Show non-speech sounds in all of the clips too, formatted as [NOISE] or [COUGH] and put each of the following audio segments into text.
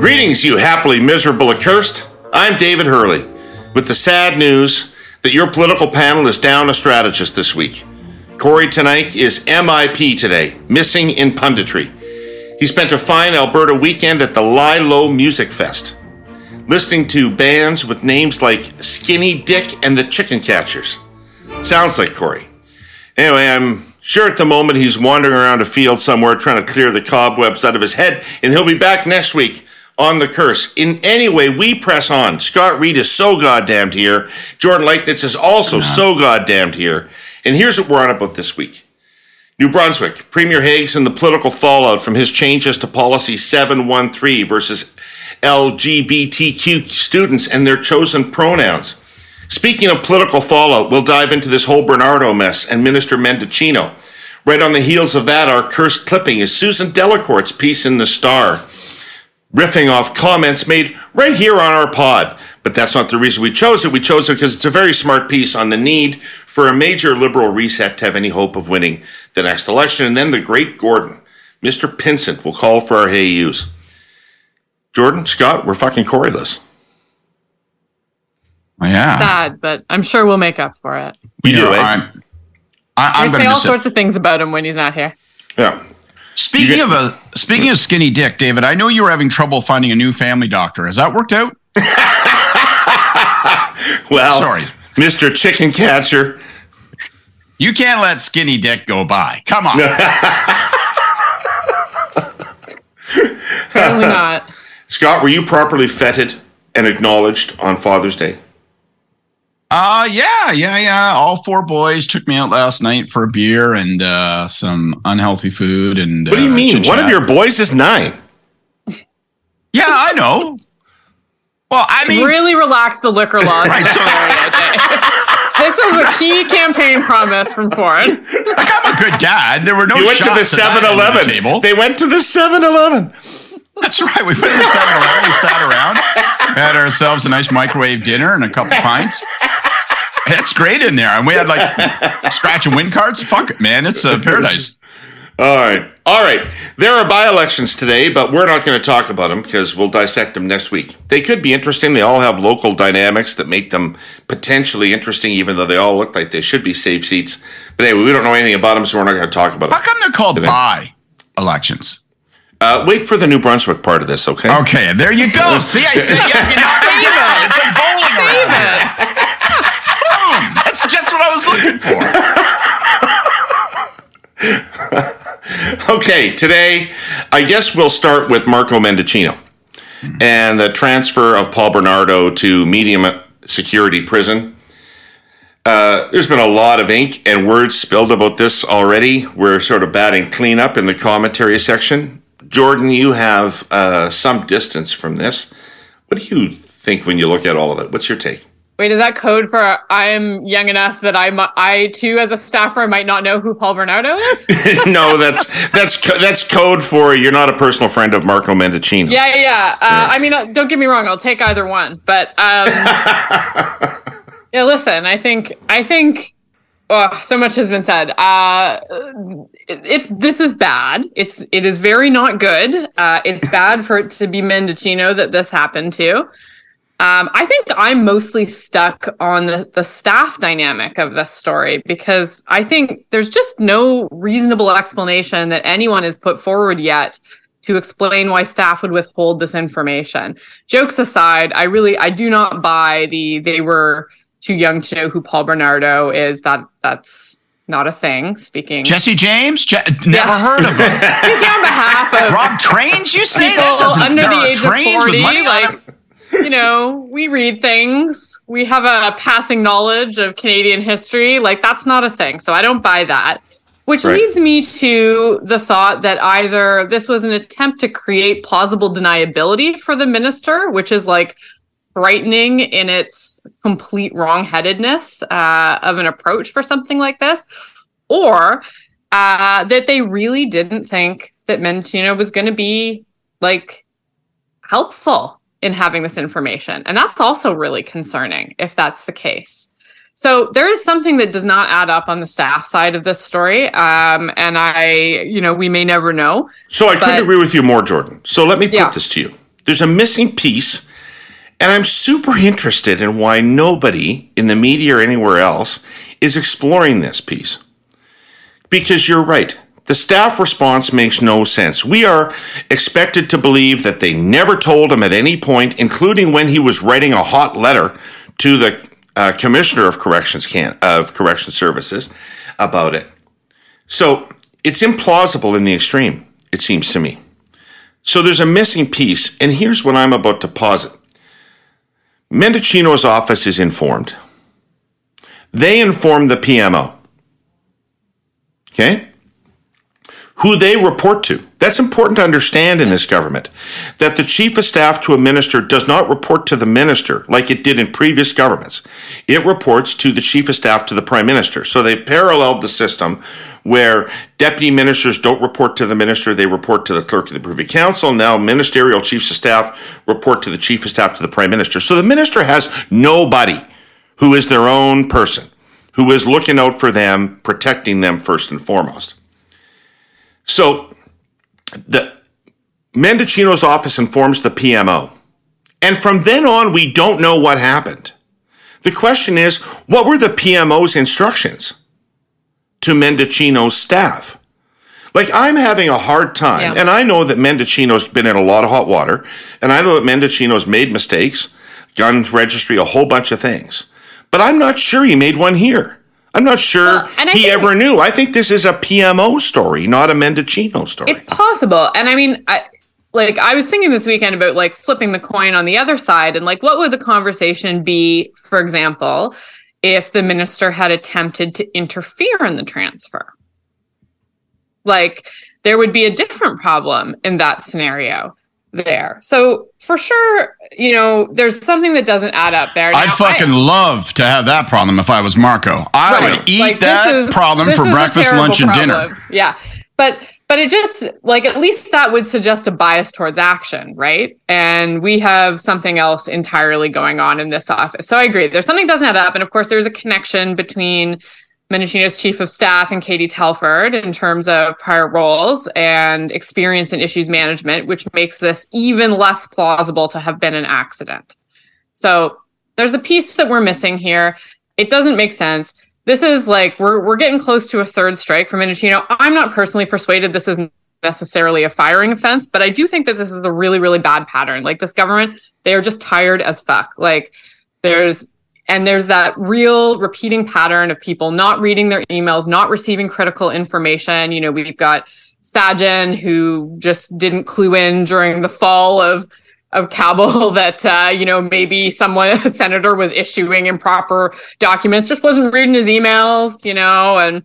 Greetings, you happily miserable accursed. I'm David Herle with the sad news that your political panel is down a strategist this week. Kory Teneycke is MIP today, missing in punditry. He spent a fine Alberta weekend at the Lilo Music Fest, listening to bands with names like Skinny Dick and the Chicken Catchers. Sounds like Kory. Anyway, I'm sure at the moment he's wandering around a field somewhere trying to clear the cobwebs out of his head, and he'll be back next week on the curse. In any way, we press on. Scott Reid is so goddamned here. Jordan Leichnitz is also so goddamned here. And here's what we're on about this week. New Brunswick, Premier Higgs and the political fallout from his changes to Policy 713 versus LGBTQ students and their chosen pronouns. Speaking of political fallout, we'll dive into this whole Bernardo mess and Minister Mendicino. Right on the heels of that, our cursed clipping is Susan Delacourt's piece in The Star riffing off comments made right here on our pod. But that's not the reason we chose it. We chose it because it's a very smart piece on the need for a major liberal reset to have any hope of winning the next election. And then the great Gordon, Mr. Pinsent, will call for our HAUs. Jordan, Scott, we're fucking Coryless. Yeah. Sad, but I'm sure we'll make up for it. We You do, know, eh? I'm, I, I'm I say all sorts of things about him when he's not here. Yeah. Speaking You of a speaking of skinny dick, David, I know you were having trouble finding a new family doctor. Has that worked out? [LAUGHS] Well, Sorry. Mr. Chicken Catcher. You can't let skinny dick go by. Come on. [LAUGHS] Apparently not. Scott, were you properly feted and acknowledged on Father's Day? Uh yeah, yeah, yeah. All four boys took me out last night for a beer and uh, some unhealthy food. And What do you uh, mean? One of your boys is nine. Yeah, I know. Well, I mean, really relax the liquor laws in this area. okay? This is a key campaign promise from Ford. like I'm a good dad. There were no. You went to the shots at 7 end of the Eleven. Table. They went to the 7 Eleven. That's right. We went to the 7 Eleven. We sat around, had ourselves a nice microwave dinner and a couple pints. It's great in there. And we had like scratch and win cards. Fuck it, man. It's a paradise. All right. All right. There are by elections today, but we're not going to talk about them because we'll dissect them next week. They could be interesting. They all have local dynamics that make them potentially interesting, even though they all look like they should be safe seats. But anyway, we don't know anything about them, so we're not going to talk about How them. come they're called Today. by elections? Uh, wait for the New Brunswick part of this, okay? Okay, there you go. [LAUGHS] See, I said you, you knocked me down. It's like bowling around here. Boom. That's just what I was looking for. [LAUGHS] Okay, today, I guess we'll start with Marco Mendicino and the transfer of Paul Bernardo to medium security prison. Uh, there's been a lot of ink and words spilled about this already. We're sort of batting cleanup in the commentary section. Jordan, you have uh, some distance from this. What do you think when you look at all of it? What's your take? Wait, is that code for I'm young enough that I, I too, as a staffer, might not know who Paul Bernardo is? [LAUGHS] no, that's that's that's code for you're not a personal friend of Marco Mendicino. Yeah, yeah. yeah. Uh, I mean, uh, don't get me wrong. I'll take either one, but um, [LAUGHS] yeah. Listen, I think I think oh, so much has been said. Uh, it- it's this is bad. It's it is very not good. Uh, it's bad for it to be Mendicino that this happened to. Um, I think I'm mostly stuck on the, the staff dynamic of this story because I think there's just no reasonable explanation that anyone has put forward yet to explain why staff would withhold this information. Jokes aside, I really I do not buy the they were too young to know who Paul Bernardo is. That that's not a thing. Speaking Jesse James? Je- never Yeah. heard of him. [LAUGHS] speaking on behalf of Rob Trains, you say? people That doesn't under the are age of trains with 40 money like you know we read things we have a passing knowledge of canadian history like that's not a thing so i don't buy that which Right. leads me to the thought that either this was an attempt to create plausible deniability for the minister which is like frightening in its complete wrongheadedness uh, of an approach for something like this or uh, that they really didn't think that Mendicino was going to be like helpful in having this information. And that's also really concerning if that's the case. So there is something that does not add up on the staff side of this story. Um, and I, you know, we may never know. So I couldn't agree with you more, Jordan. So let me put Yeah. this to you. there's a missing piece. And I'm super interested in why nobody in the media or anywhere else is exploring this piece. Because you're right. The staff response makes no sense. We are expected to believe that they never told him at any point, including when he was writing a hot letter to the uh, commissioner of corrections can of correction services about it. So it's implausible in the extreme. It seems to me. So there's a missing piece, and here's what I'm about to posit. Mendicino's office is informed. They inform the PMO. Okay? Who they report to. That's important to understand in this government. That the chief of staff to a minister does not report to the minister like it did in previous governments. It reports to the chief of staff to the prime minister. So they've paralleled the system where deputy ministers don't report to the minister, they report to the clerk of the Privy Council. Now, ministerial chiefs of staff report to the chief of staff to the prime minister. So the minister has nobody who is their own person, who is looking out for them, protecting them first and foremost. So the Mendicino's office informs the PMO. And from then on, we don't know what happened. The question is, what were the PMO's instructions to Mendicino's staff? Like, I'm having a hard time, Yeah. and I know that Mendicino's been in a lot of hot water, and I know that Mendicino's made mistakes, gun registry, a whole bunch of things. But I'm not sure he made one here. I'm not sure Well, he ever knew. I think this is a PMO story, not a Mendicino story. It's possible. And I mean, I like I was thinking this weekend about like flipping the coin on the other side and like what would the conversation be, for example, if the minister had attempted to interfere in the transfer? Like there would be a different problem in that scenario there. So for sure, you know, there's something that doesn't add up there. I'd fucking I- love to have that problem if I was Marco. I Right. would eat Like, that is- problem for breakfast, lunch, and dinner. Yeah. But but it just like at least that would suggest a bias towards action, right? And we have something else entirely going on in this office. So I agree. There's something doesn't add up. And of course there's a connection between Mendicino's chief of staff and Katie Telford in terms of prior roles and experience in issues management, which makes this even less plausible to have been an accident. So there's a piece that we're missing here. It doesn't make sense. This is like we're we're getting close to a third strike from Mendicino. I'm not personally persuaded this isn't necessarily a firing offense, but I do think that this is a really, really bad pattern. Like this government, they are just tired as fuck. Like there's and there's that real repeating pattern of people not reading their emails, not receiving critical information. You know, we've got Sajjan who just didn't clue in during the fall of of Kabul [LAUGHS] that uh, you know maybe someone [LAUGHS] a senator was issuing improper documents, just wasn't reading his emails, you know, and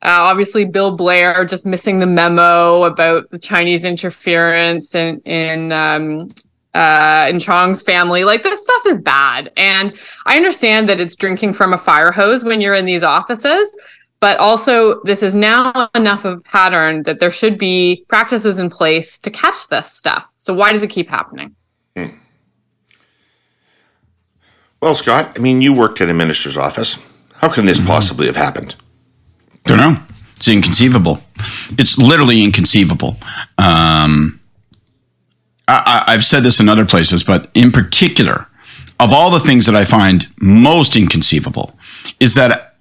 uh, obviously Bill Blair just missing the memo about the Chinese interference in in um, uh, in Chong's family. Like this stuff is bad, and I understand that it's drinking from a fire hose when you're in these offices. But also, this is now enough of a pattern that there should be practices in place to catch this stuff. So, why does it keep happening? well, Scott, I mean, you worked at a minister's office. How can this possibly have happened? Don't know. It's inconceivable. It's literally inconceivable. Um, I, I've said this in other places, but in particular, of all the things that I find most inconceivable, is that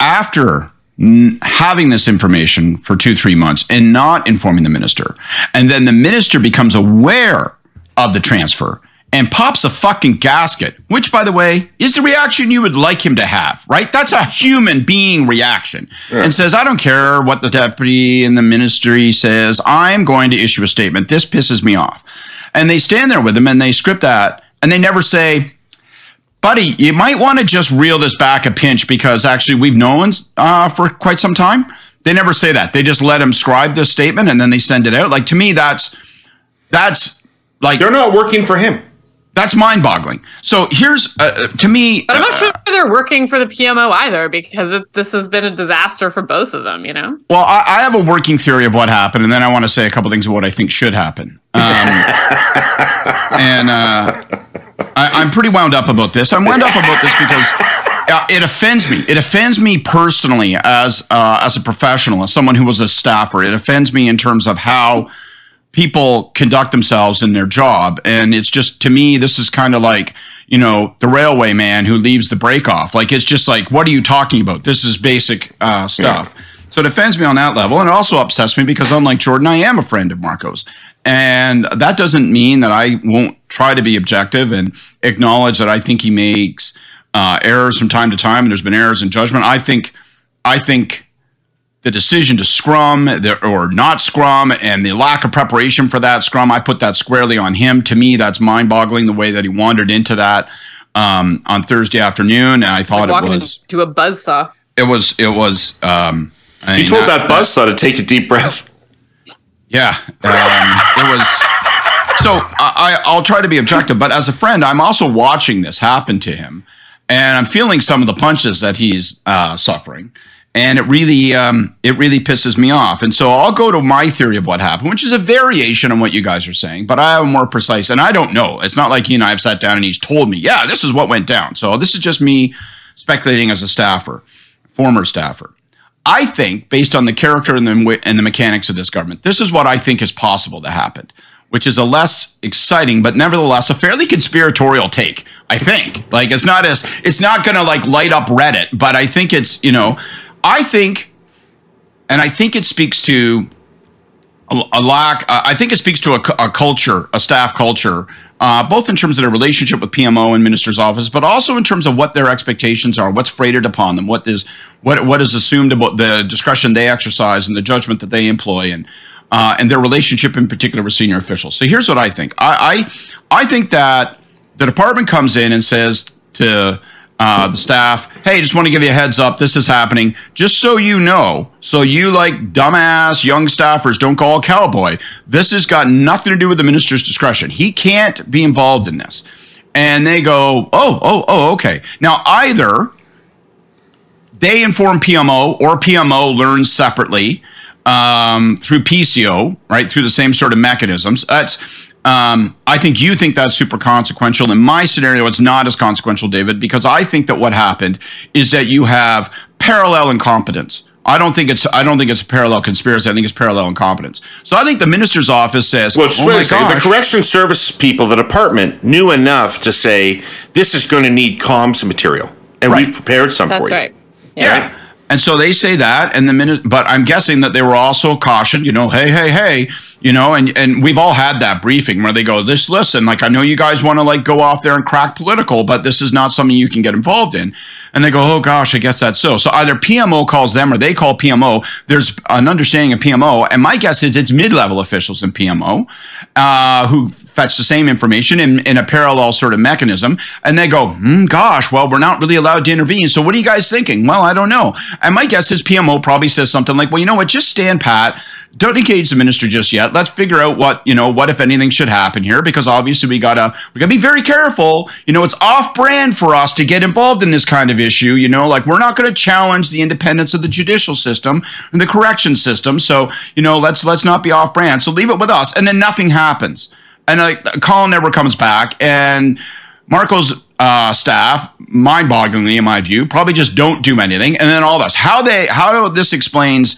after n- having this information for two, three months and not informing the minister, and then the minister becomes aware of the transfer and pops a fucking gasket, which, by the way, is the reaction you would like him to have, right? That's a human being reaction. And says, I don't care what the deputy in the ministry says. I'm going to issue a statement. This pisses me off. And they stand there with him and they script that and they never say, buddy, you might want to just reel this back a pinch because actually we've known uh, for quite some time. They never say that. They just let him scribe this statement and then they send it out. Like to me, that's that's like They're not working for him. That's mind-boggling. So here's uh, to me. But I'm not uh, sure they're working for the PMO either because it, this has been a disaster for both of them, you know? Well, I, I have a working theory of what happened, and then I want to say a couple things of what I think should happen. Um, [LAUGHS] and uh, I, I'm pretty wound up about this. I'm wound up about this because uh, it offends me. It offends me personally as uh, as a professional, as someone who was a staffer. It offends me in terms of how people conduct themselves in their job. And it's just, to me, this is kind of like, you know, the railway man who leaves the break off. Like, it's just like, what are you talking about? This is basic uh, stuff. Yeah. So it offends me on that level. And it also upsets me because, unlike Jordan, I am a friend of Marco's. And that doesn't mean that I won't try to be objective and acknowledge that I think he makes uh, errors from time to time. And there's been errors in judgment. I think, I think the decision to scrum or not scrum and the lack of preparation for that scrum, I put that squarely on him. To me, that's mind boggling the way that he wandered into that um, on Thursday afternoon. And I thought like it was to a buzz saw. It was, it was, um, I mean, you told that, that buzz saw to take a deep breath. Yeah. Um, it was, so I, I'll try to be objective, but as a friend, I'm also watching this happen to him and I'm feeling some of the punches that he's uh, suffering and it really um, it really pisses me off. And so I'll go to my theory of what happened, which is a variation on what you guys are saying, but I have a more precise. And I don't know. It's not like he and I have sat down and he's told me, yeah, this is what went down. So this is just me speculating as a staffer, former staffer. I think, based on the character and the, and the mechanics of this government, this is what I think is possible to happen, which is a less exciting, but nevertheless a fairly conspiratorial take. I think, like, it's not as it's not going to like light up Reddit, but I think it's you know I think, and I think it speaks to a, a lack. Uh, I think it speaks to a, a culture, a staff culture, uh, both in terms of their relationship with PMO and minister's office, but also in terms of what their expectations are, what's freighted upon them, what is what what is assumed about the discretion they exercise and the judgment that they employ, and uh, and their relationship in particular with senior officials. So here's what I think. I I, I think that the department comes in and says to uh, the staff, hey, just want to give you a heads up. This is happening. Just so you know, so you like dumbass young staffers don't call cowboy. This has got nothing to do with the minister's discretion. He can't be involved in this. And they go, oh, oh, oh, okay. Now, either they inform PMO or PMO learns separately um, through PCO, right, through the same sort of mechanisms. That's um, I think you think that's super consequential. In my scenario, it's not as consequential, David, because I think that what happened is that you have parallel incompetence. I don't think it's I don't think it's a parallel conspiracy. I think it's parallel incompetence. So I think the minister's office says, "Well, oh my gosh. the correction service people, the department knew enough to say this is going to need comms material, and right. we've prepared some That's for you." Right. Yeah. Right? And so they say that, and the minute, but I'm guessing that they were also cautioned, you know, hey, hey, hey, you know, and and we've all had that briefing where they go, this, listen, like I know you guys want to like go off there and crack political, but this is not something you can get involved in. And they go, oh gosh, I guess that's so. So either PMO calls them or they call PMO. There's an understanding of PMO, and my guess is it's mid-level officials in PMO uh, who fetch the same information in, in a parallel sort of mechanism. And they go, hmm, gosh, well, we're not really allowed to intervene. So what are you guys thinking? Well, I don't know. And my guess is PMO probably says something like, well, you know what? Just stand pat. Don't engage the minister just yet. Let's figure out what, you know, what, if anything, should happen here, because obviously we gotta, we gotta be very careful. You know, it's off brand for us to get involved in this kind of issue. You know, like we're not going to challenge the independence of the judicial system and the correction system. So, you know, let's, let's not be off brand. So leave it with us. And then nothing happens and like Colin never comes back, and Marco's uh, staff, mind-bogglingly in my view, probably just don't do anything, and then all this. How they how this explains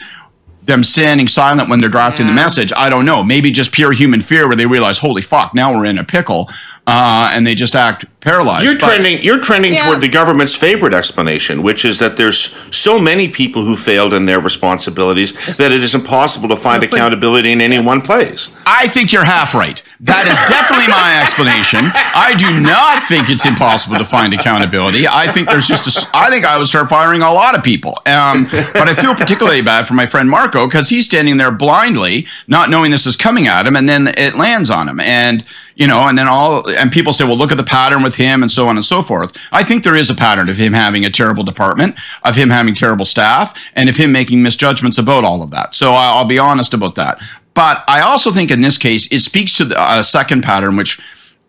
them standing silent when they're drafting yeah. the message, I don't know. Maybe just pure human fear, where they realize, holy fuck, now we're in a pickle uh, and they just act paralyzed. You're but, trending. You're trending yeah. toward the government's favorite explanation, which is that there's so many people who failed in their responsibilities that it is impossible to find accountability in any one place. I think you're half right. That is definitely my [LAUGHS] explanation. I do not think it's impossible to find accountability. I think there's just a. I think I would start firing a lot of people. Um, but I feel particularly bad for my friend Marco because he's standing there blindly, not knowing this is coming at him, and then it lands on him. And you know, and then all, and people say, well, look at the pattern with him and so on and so forth. I think there is a pattern of him having a terrible department, of him having terrible staff, and of him making misjudgments about all of that. So I'll be honest about that. But I also think in this case, it speaks to a uh, second pattern, which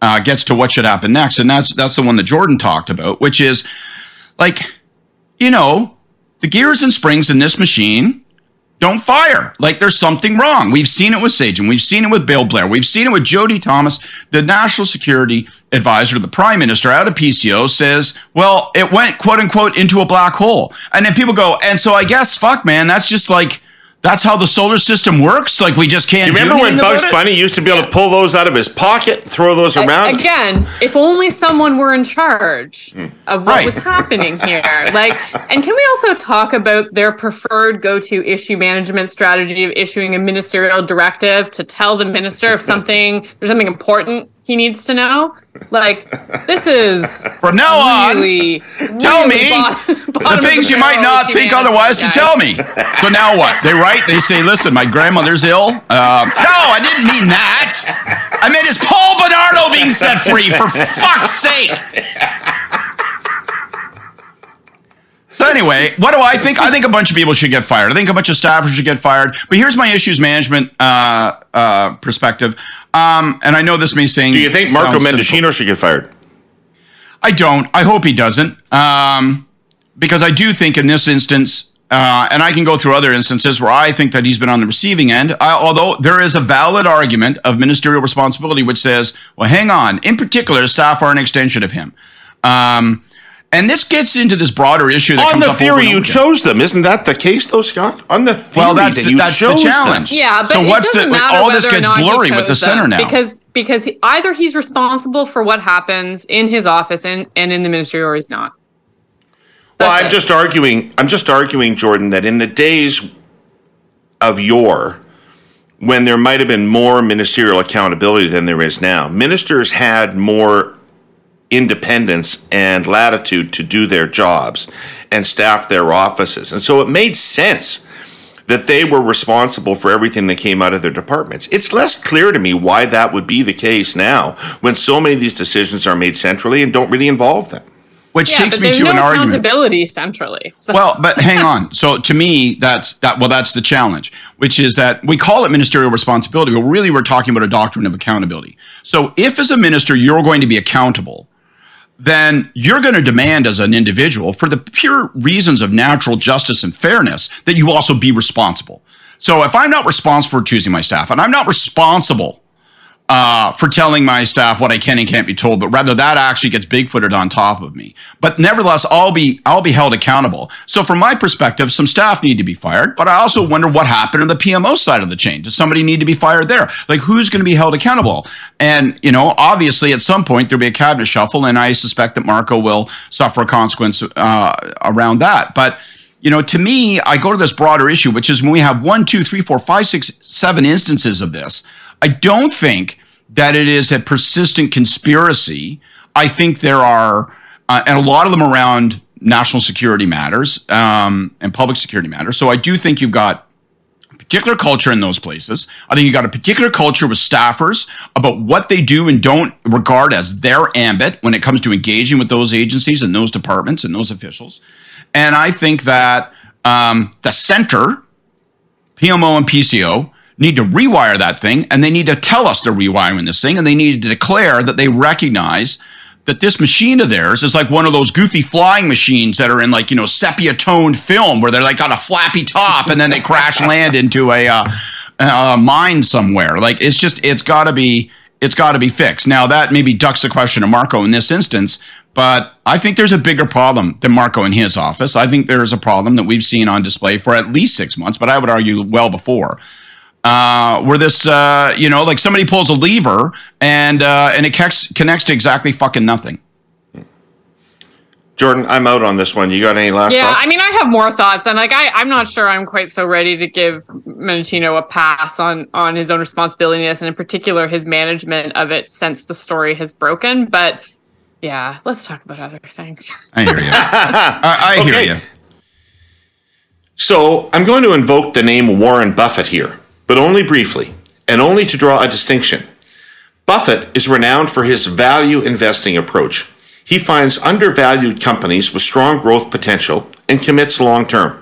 uh, gets to what should happen next. And that's, that's the one that Jordan talked about, which is like, you know, the gears and springs in this machine don't fire. Like there's something wrong. We've seen it with Sajjan. We've seen it with Bill Blair. We've seen it with Jody Thomas, the national security advisor to the prime minister out of PCO says, well, it went quote unquote into a black hole. And then people go, and so I guess, fuck man, that's just like, That's how the solar system works. Like we just can't. You do remember when Bugs? Bunny used to be able to pull those out of his pocket, throw those around? Again, if only someone were in charge hmm. of what Right. was happening here. Like, and can we also talk about their preferred go-to issue management strategy of issuing a ministerial directive to tell the minister if something there's something important he needs to know? Like, this is [LAUGHS] From now on, really, tell really me [LAUGHS] bottom- the bottom things you might not think otherwise to tell me. So now what? They write. They say, "Listen, my grandmother's ill." Um, no, I didn't mean that. I meant is Paul Bernardo being set free for fuck's sake. So anyway, what do I think? I think a bunch of people should get fired. I think a bunch of staffers should get fired. But here's my issues management uh, uh, perspective. Um, and I know this may seem. Do you think Marco simple. Mendicino should get fired? I don't. I hope he doesn't. Um, because I do think in this instance, uh, and I can go through other instances where I think that he's been on the receiving end, I, although there is a valid argument of ministerial responsibility which says, well, hang on. In particular, staff are an extension of him. Um, and this gets into this broader issue that On comes the up over theory and you again. chose them, isn't that the case, though, Scott? On the theory Well, that's that the, you that's the chose challenge. them. Yeah, but so it what's doesn't the matter all this whether or gets not he blurry with the center now because because he- either he's responsible for what happens in his office and, and in the ministry, or he's not. Well, I'm it. just arguing. I'm just arguing, Jordan, that in the days of yore, when there might have been more ministerial accountability than there is now, ministers had more independence and latitude to do their jobs and staff their offices, and so it made sense that they were responsible for everything that came out of their departments. It's less clear to me why that would be the case now, when so many of these decisions are made centrally and don't really involve them. which Yeah, takes but me to no an argument accountability centrally. So Well, but hang on. So to me, that's that. Well, that's the challenge, which is that we call it ministerial responsibility, but really we're talking about a doctrine of accountability. So if, as a minister, you're going to be accountable, then you're going to demand as an individual, for the pure reasons of natural justice and fairness, that you also be responsible. So if I'm not responsible for choosing my staff, and I'm not responsible uh, for telling my staff what I can and can't be told, but rather that actually gets bigfooted on top of me. But nevertheless, I'll be I'll be held accountable. So from my perspective, some staff need to be fired, but I also wonder what happened on the PMO side of the chain. Does somebody need to be fired there? Like who's going to be held accountable? And you know, obviously, at some point there'll be a cabinet shuffle, and I suspect that Marco will suffer a consequence uh, around that. But you know, to me, I go to this broader issue, which is when we have one, two, three, four, five, six, seven instances of this. I don't think that it is a persistent conspiracy. I think there are, uh, and a lot of them around national security matters um, and public security matters. So I do think you've got a particular culture in those places. I think you've got a particular culture with staffers about what they do and don't regard as their ambit when it comes to engaging with those agencies and those departments and those officials. And I think that um, the center, PMO and PCO, need to rewire that thing and they need to tell us they're rewiring this thing and they need to declare that they recognize that this machine of theirs is like one of those goofy flying machines that are in like you know sepia toned film where they're like on a flappy top and then they crash [LAUGHS] land into a uh, uh, mine somewhere. Like it's just it's got to be it's got to be fixed. Now that maybe ducks the question of marco in this instance but i think there's a bigger problem than marco in his office. I think there's a problem that we've seen on display for at least six months but i would argue well before uh, where this, uh, you know, like somebody pulls a lever and uh, and it connects, connects to exactly fucking nothing. Jordan, I'm out on this one. You got any last yeah, thoughts? I mean, I have more thoughts, and like, I, I'm not sure I'm quite so ready to give Mendicino a pass on on his own responsibility, and in particular his management of it since the story has broken. But yeah, let's talk about other things. I hear you. [LAUGHS] I, I hear you. So I'm going to invoke the name Warren Buffett here, but only briefly, and only to draw a distinction. Buffett is renowned for his value investing approach. He finds undervalued companies with strong growth potential and commits long term.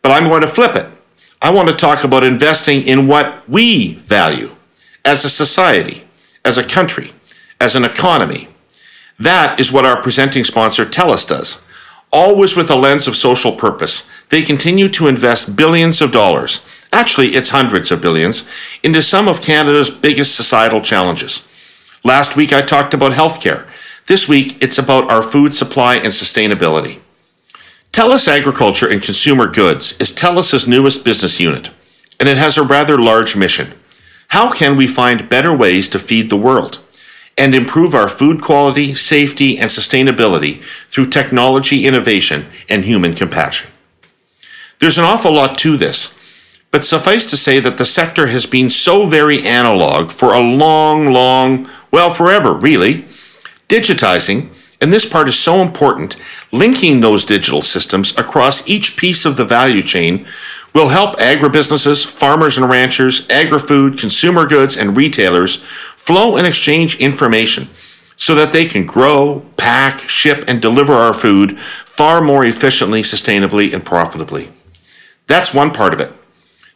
But I'm going to flip it. I want to talk about investing in what we value as a society, as a country, as an economy. That is what our presenting sponsor TELUS does. Always with a lens of social purpose, they continue to invest billions of dollars, actually, it's hundreds of billions, into some of Canada's biggest societal challenges. Last week, I talked about healthcare. This week, it's about our food supply and sustainability. TELUS Agriculture and Consumer Goods is TELUS's newest business unit, and it has a rather large mission. How can we find better ways to feed the world and improve our food quality, safety, and sustainability through technology innovation and human compassion? There's an awful lot to this, but suffice to say that the sector has been so very analog for a long, long, well, forever, really. Digitizing, and this part is so important, linking those digital systems across each piece of the value chain will help agribusinesses, farmers and ranchers, agri-food, consumer goods, and retailers flow and exchange information so that they can grow, pack, ship, and deliver our food far more efficiently, sustainably, and profitably. That's one part of it.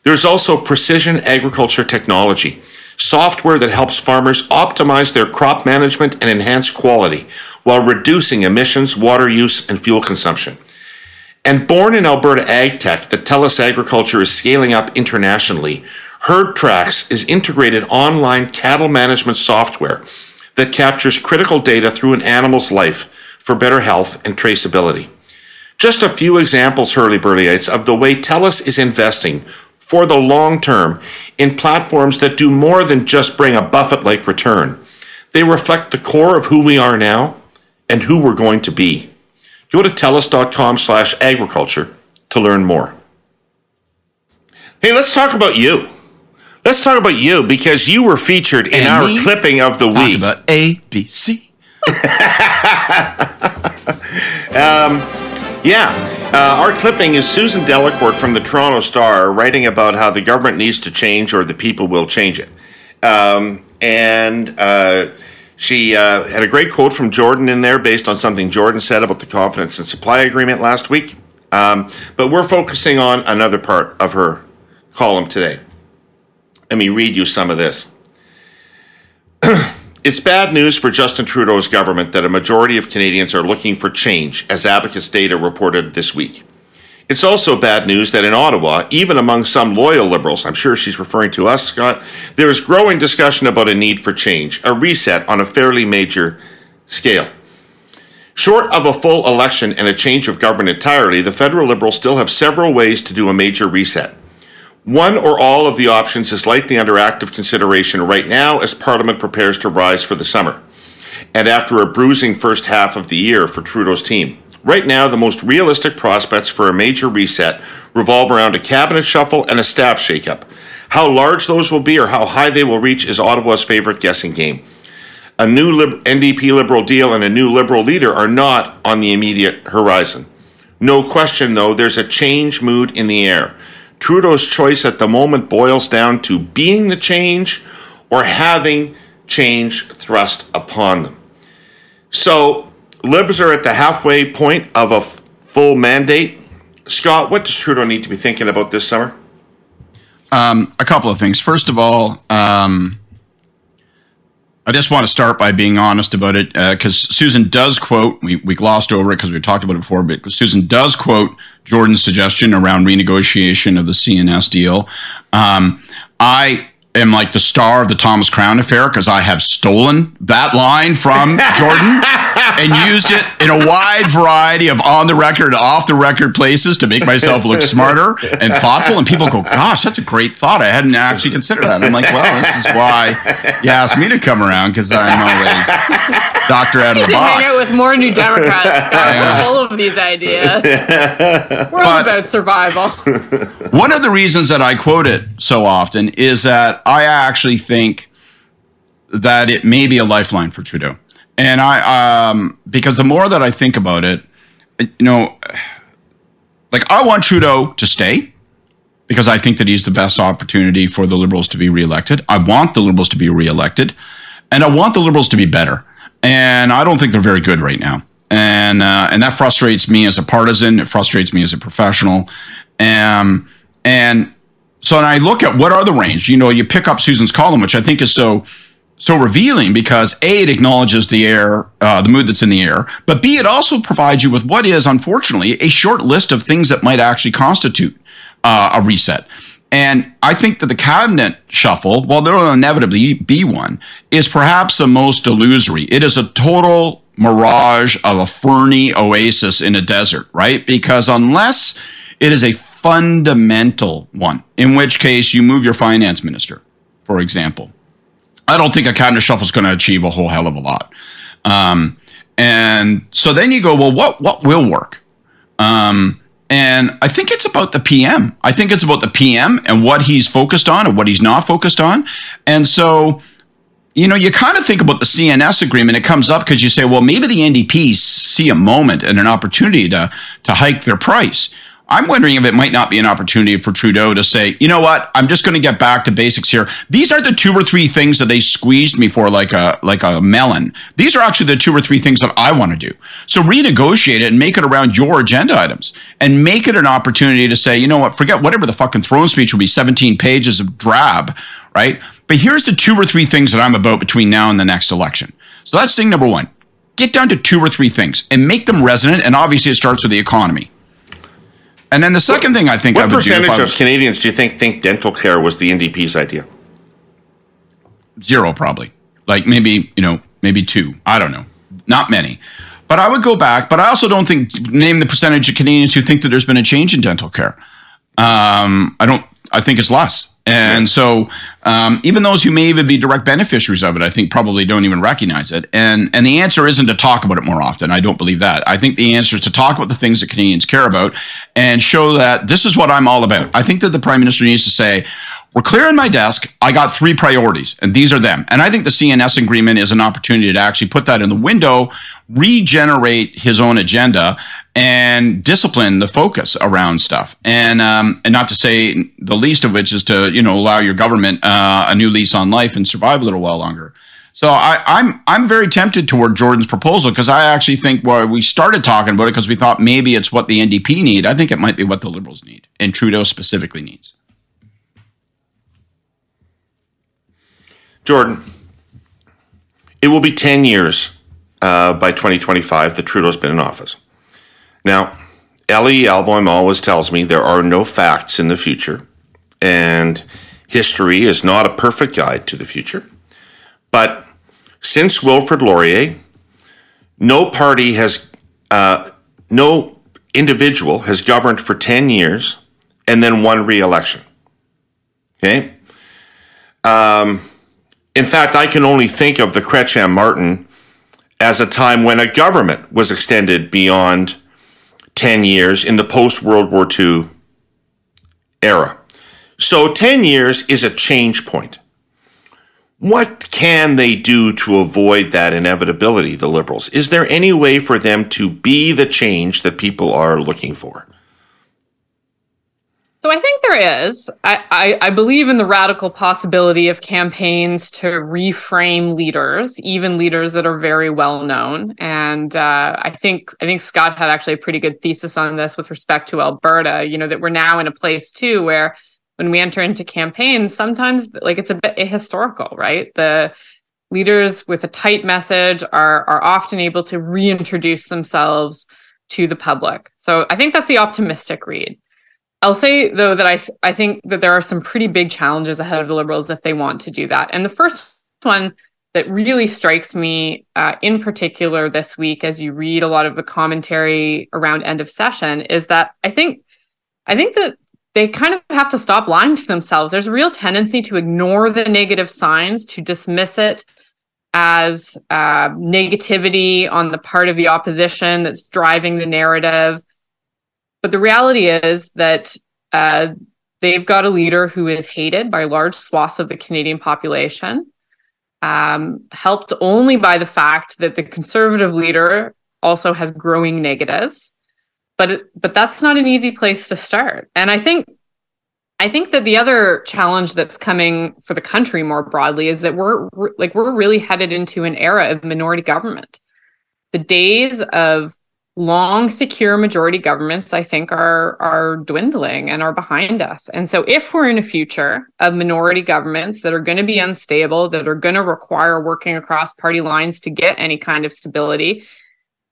There's also precision agriculture technology, software that helps farmers optimize their crop management and enhance quality while reducing emissions, water use, and fuel consumption. And born in Alberta Ag Tech, the TELUS Agriculture is scaling up internationally. HerdTrax is integrated online cattle management software that captures critical data through an animal's life for better health and traceability. Just a few examples, Hurley Burleyites, of the way TELUS is investing for the long term in platforms that do more than just bring a Buffett like return. They reflect the core of who we are now and who we're going to be. Go to telus.com slash agriculture to learn more. Hey, let's talk about you. Let's talk about you because you were featured in And our me? clipping of the Talk week. about A, B, C. [LAUGHS] Um, Yeah. Uh, our clipping is Susan Delacourt from the Toronto Star writing about how the government needs to change or the people will change it. Um, and uh, she uh, had a great quote from Jordan in there based on something Jordan said about the confidence and supply agreement last week. Um, but we're focusing on another part of her column today. Let me read you some of this. It's bad news for Justin Trudeau's government that a majority of Canadians are looking for change, as Abacus data reported this week. It's also bad news that in Ottawa, even among some loyal Liberals, I'm sure she's referring to us, Scott, there is growing discussion about a need for change, a reset on a fairly major scale. Short of a full election and a change of government entirely, the federal Liberals still have several ways to do a major reset. One or all of the options is likely under active consideration right now as Parliament prepares to rise for the summer. And after a bruising first half of the year for Trudeau's team. Right now, the most realistic prospects for a major reset revolve around a cabinet shuffle and a staff shakeup. How large those will be or how high they will reach is Ottawa's favorite guessing game. A new Lib- NDP Liberal deal and a new Liberal leader are not on the immediate horizon. No question, though, there's a change mood in the air. Trudeau's choice at the moment boils down to being the change or having change thrust upon them. So, Libs are at the halfway point of a f- full mandate. Scott, what does Trudeau need to be thinking about this summer? Um, a couple of things. First of all, um, I just want to start by being honest about it because Susan does quote, we, we glossed over it because we talked about it before, but Susan does quote Jordan's suggestion around renegotiation of the CNS deal. Um, I am like the star of the Thomas Crown affair because I have stolen that line from [LAUGHS] Jordan and used it in a wide variety of on the record, off the record places to make myself look smarter and thoughtful. And people go, "Gosh, that's a great thought. I hadn't actually considered that." And I'm like, "Well, this is why you asked me to come around because I'm always doctor out of the box." out with more New Democrats. [LAUGHS] Scott. Full of these ideas. [LAUGHS] We're all about survival. One of the reasons that I quote it so often is that I actually think that it may be a lifeline for Trudeau. And I, um, because the more that I think about it, you know, like I want Trudeau to stay because I think that he's the best opportunity for the Liberals to be reelected. I want the Liberals to be reelected, and I want the Liberals to be better. And I don't think they're very good right now, and uh, and that frustrates me as a partisan. It frustrates me as a professional, um, and so when I look at what are the range, you know, you pick up Susan's column, which I think is so so revealing because a it acknowledges the air, uh, the mood that's in the air, but b it also provides you with what is unfortunately a short list of things that might actually constitute uh, a reset. And I think that the cabinet shuffle, while there will inevitably be one, is perhaps the most illusory. It is a total mirage of a ferny oasis in a desert, right? Because unless it is a fundamental one, in which case you move your finance minister, for example, I don't think a cabinet shuffle is going to achieve a whole hell of a lot. Um, and so then you go, well, what what will work? Um, and I think it's about the PM. I think it's about the PM and what he's focused on and what he's not focused on. And so, you know, you kind of think about the CNS agreement. It comes up because you say, well, maybe the NDPs see a moment and an opportunity to to hike their price. I'm wondering if it might not be an opportunity for Trudeau to say, you know what, I'm just going to get back to basics here. These are the two or three things that they squeezed me for like a like a melon. These are actually the two or three things that I want to do. So renegotiate it and make it around your agenda items and make it an opportunity to say, you know what, forget whatever the fucking throne speech will be 17 pages of drab, right? But here's the two or three things that I'm about between now and the next election. So that's thing number 1. Get down to two or three things and make them resonant and obviously it starts with the economy. And then the second what, thing I think what I would percentage do of Canadians do you think think dental care was the NDP's idea? Zero, probably. Like maybe you know maybe two. I don't know. Not many. But I would go back. But I also don't think name the percentage of Canadians who think that there's been a change in dental care. Um, I don't. I think it's less. And so, um, even those who may even be direct beneficiaries of it, I think probably don't even recognize it. And and the answer isn't to talk about it more often. I don't believe that. I think the answer is to talk about the things that Canadians care about and show that this is what I'm all about. I think that the prime minister needs to say, "We're clearing my desk. I got three priorities, and these are them." And I think the CNS agreement is an opportunity to actually put that in the window, regenerate his own agenda, and discipline the focus around stuff. And um, and not to say the least of which is to you know allow your government uh, a new lease on life and survive a little while longer. So I, I'm I'm very tempted toward Jordan's proposal because I actually think well we started talking about it because we thought maybe it's what the NDP need. I think it might be what the Liberals need and Trudeau specifically needs. Jordan, it will be ten years uh, by 2025 that Trudeau's been in office. Now, Elie Albom always tells me there are no facts in the future, and history is not a perfect guide to the future. But since Wilfrid Laurier, no party has, uh, no individual has governed for 10 years and then won re election. Okay? Um, in fact, I can only think of the Chrétien Martin as a time when a government was extended beyond 10 years in the post World War II era. So 10 years is a change point. What can they do to avoid that inevitability, the Liberals? Is there any way for them to be the change that people are looking for? So I think there is. I, I, I, believe in the radical possibility of campaigns to reframe leaders, even leaders that are very well known. And uh, I think I think Scott had actually a pretty good thesis on this with respect to Alberta. You know that we're now in a place too where when we enter into campaigns, sometimes like it's a bit historical, right? The leaders with a tight message are are often able to reintroduce themselves to the public. So I think that's the optimistic read. I'll say though that I I think that there are some pretty big challenges ahead of the Liberals if they want to do that. And the first one that really strikes me uh, in particular this week, as you read a lot of the commentary around end of session, is that I think I think that they kind of have to stop lying to themselves. There's a real tendency to ignore the negative signs, to dismiss it as uh, negativity on the part of the opposition that's driving the narrative but the reality is that uh, they've got a leader who is hated by large swaths of the Canadian population, um, helped only by the fact that the conservative leader also has growing negatives. But but that's not an easy place to start. And I think I think that the other challenge that's coming for the country more broadly is that we're like we're really headed into an era of minority government. The days of long secure majority governments i think are are dwindling and are behind us and so if we're in a future of minority governments that are going to be unstable that are going to require working across party lines to get any kind of stability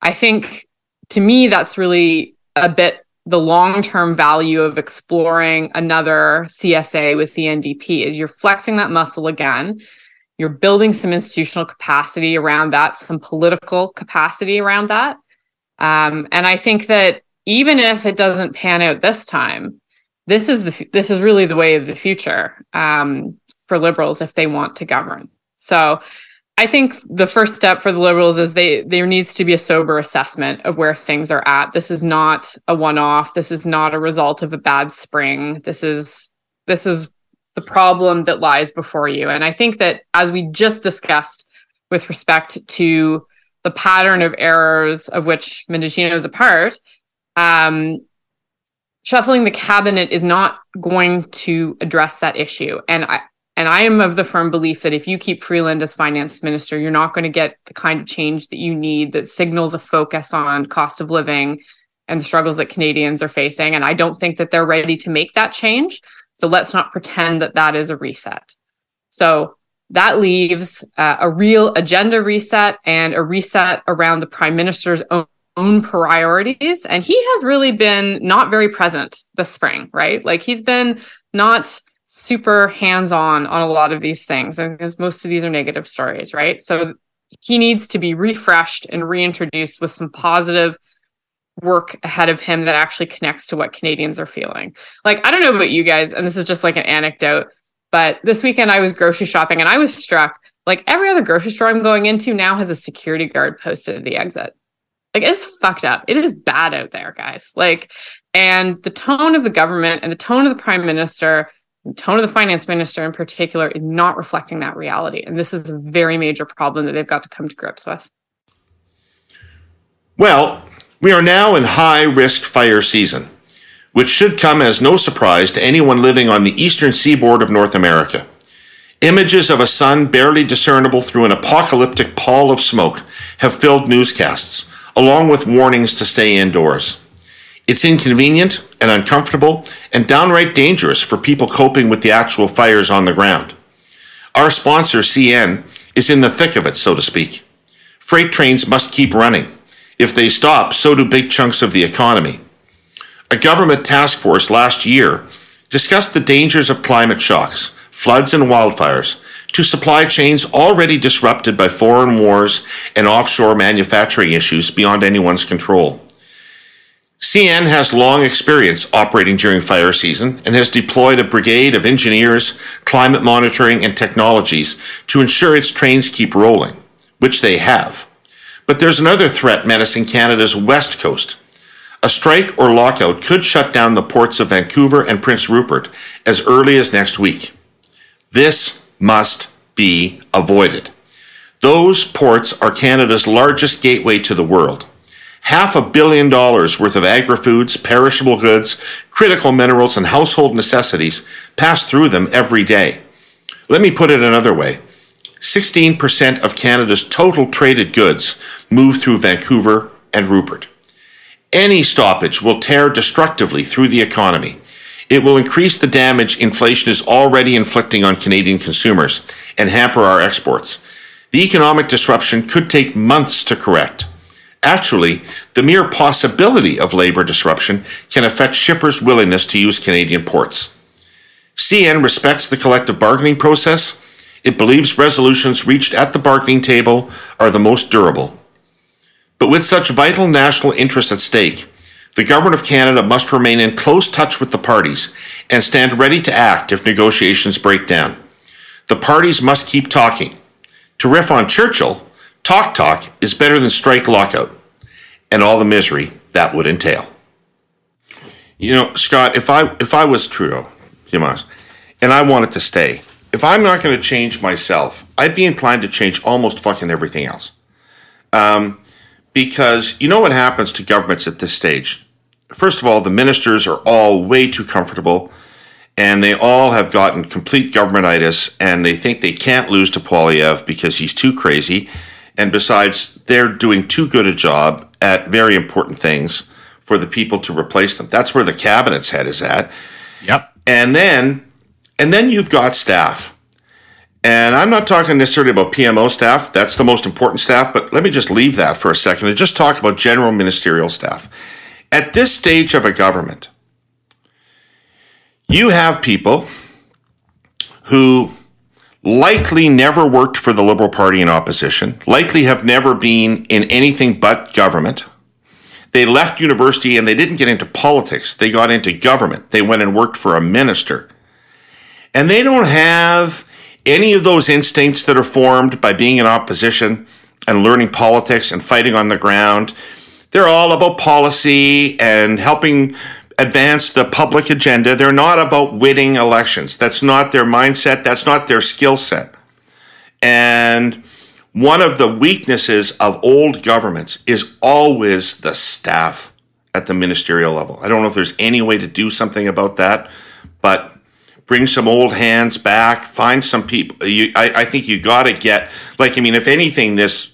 i think to me that's really a bit the long-term value of exploring another csa with the ndp is you're flexing that muscle again You're building some institutional capacity around that, some political capacity around that. Um, and I think that even if it doesn't pan out this time, this is the this is really the way of the future um, for liberals if they want to govern. So I think the first step for the liberals is they there needs to be a sober assessment of where things are at. This is not a one-off. This is not a result of a bad spring. This is this is the problem that lies before you. And I think that as we just discussed with respect to the pattern of errors of which Mendicino is a part, um, shuffling the cabinet is not going to address that issue. And I, and I am of the firm belief that if you keep Freeland as finance minister, you're not going to get the kind of change that you need that signals a focus on cost of living and the struggles that Canadians are facing. And I don't think that they're ready to make that change. So let's not pretend that that is a reset. So that leaves uh, a real agenda reset and a reset around the prime minister's own, own priorities. And he has really been not very present this spring, right? Like he's been not super hands on on a lot of these things. And most of these are negative stories, right? So he needs to be refreshed and reintroduced with some positive work ahead of him that actually connects to what Canadians are feeling. Like, I don't know about you guys, and this is just like an anecdote, but this weekend I was grocery shopping and I was struck like every other grocery store I'm going into now has a security guard posted at the exit. Like, it's fucked up. It is bad out there, guys. Like, and the tone of the government and the tone of the prime minister, the tone of the finance minister in particular, is not reflecting that reality. And this is a very major problem that they've got to come to grips with. Well, we are now in high risk fire season, which should come as no surprise to anyone living on the eastern seaboard of North America. Images of a sun barely discernible through an apocalyptic pall of smoke have filled newscasts, along with warnings to stay indoors. It's inconvenient and uncomfortable and downright dangerous for people coping with the actual fires on the ground. Our sponsor, CN, is in the thick of it, so to speak. Freight trains must keep running. If they stop, so do big chunks of the economy. A government task force last year discussed the dangers of climate shocks, floods, and wildfires to supply chains already disrupted by foreign wars and offshore manufacturing issues beyond anyone's control. CN has long experience operating during fire season and has deployed a brigade of engineers, climate monitoring, and technologies to ensure its trains keep rolling, which they have. But there's another threat menacing Canada's west coast. A strike or lockout could shut down the ports of Vancouver and Prince Rupert as early as next week. This must be avoided. Those ports are Canada's largest gateway to the world. Half a billion dollars worth of agri foods, perishable goods, critical minerals, and household necessities pass through them every day. Let me put it another way 16% of Canada's total traded goods move through Vancouver and Rupert. Any stoppage will tear destructively through the economy. It will increase the damage inflation is already inflicting on Canadian consumers and hamper our exports. The economic disruption could take months to correct. Actually, the mere possibility of labor disruption can affect shippers' willingness to use Canadian ports. CN respects the collective bargaining process it believes resolutions reached at the bargaining table are the most durable. But with such vital national interests at stake, the Government of Canada must remain in close touch with the parties and stand ready to act if negotiations break down. The parties must keep talking. To riff on Churchill, talk talk is better than strike lockout, and all the misery that would entail. You know, Scott, if I if I was Trudeau, must, and I wanted to stay, if I'm not going to change myself, I'd be inclined to change almost fucking everything else. Um, because you know what happens to governments at this stage? First of all, the ministers are all way too comfortable and they all have gotten complete governmentitis and they think they can't lose to Poilievre because he's too crazy. And besides, they're doing too good a job at very important things for the people to replace them. That's where the cabinet's head is at. Yep. And then and then you've got staff. And I'm not talking necessarily about PMO staff. That's the most important staff, but let me just leave that for a second and just talk about general ministerial staff. At this stage of a government, you have people who likely never worked for the Liberal Party in opposition, likely have never been in anything but government. They left university and they didn't get into politics. They got into government. They went and worked for a minister. And they don't have any of those instincts that are formed by being in opposition and learning politics and fighting on the ground. They're all about policy and helping advance the public agenda. They're not about winning elections. That's not their mindset. That's not their skill set. And one of the weaknesses of old governments is always the staff at the ministerial level. I don't know if there's any way to do something about that, but bring some old hands back, find some people. You, I, I think you got to get, like, I mean, if anything, this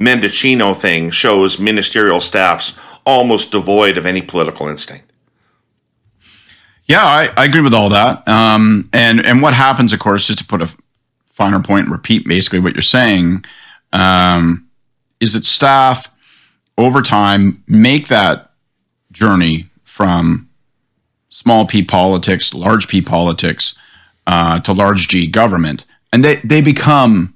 Mendicino thing shows ministerial staffs almost devoid of any political instinct. Yeah, I, I agree with all that. Um, and and what happens, of course, just to put a finer point and repeat basically what you're saying, um, is that staff over time make that journey from small p politics, large p politics, uh, to large G government, and they they become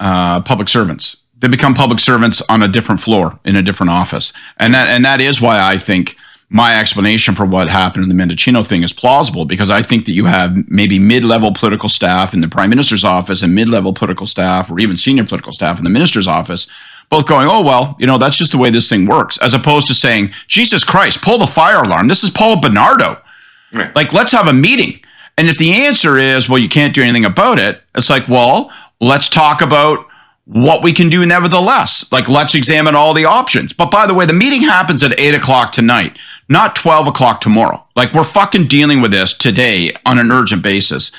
uh, public servants. They become public servants on a different floor in a different office, and that and that is why I think my explanation for what happened in the Mendicino thing is plausible because I think that you have maybe mid-level political staff in the prime minister's office and mid-level political staff or even senior political staff in the minister's office both going, "Oh well, you know, that's just the way this thing works," as opposed to saying, "Jesus Christ, pull the fire alarm. This is Paul Bernardo. Right. Like, let's have a meeting." And if the answer is, "Well, you can't do anything about it," it's like, "Well, let's talk about what we can do nevertheless. Like, let's examine all the options. But by the way, the meeting happens at eight o'clock tonight, not 12 o'clock tomorrow. Like, we're fucking dealing with this today on an urgent basis.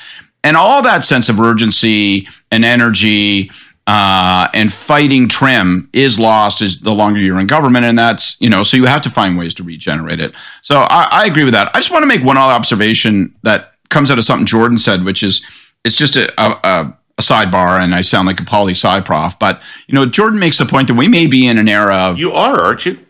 And all that sense of urgency and energy uh, and fighting trim is lost as the longer you're in government. And that's, you know, so you have to find ways to regenerate it. So I, I agree with that. I just want to make one other observation that comes out of something Jordan said, which is it's just a, a, a a sidebar and I sound like a poli sci prof, but you know, Jordan makes the point that we may be in an era of. You are, aren't you?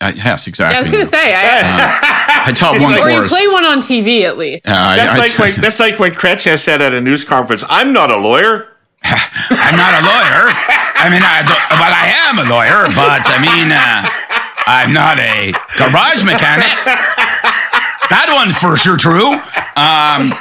Uh, yes, exactly. Yeah, I was going to say, I, uh, [LAUGHS] I taught one or course. you play one on TV at least. Uh, that's, I, like [LAUGHS] when, that's like when Chrétien said at a news conference, I'm not a lawyer. [LAUGHS] I'm not a lawyer. I mean, I, well, I am a lawyer, but I mean, uh, I'm not a garage mechanic. That one's for sure true. Um,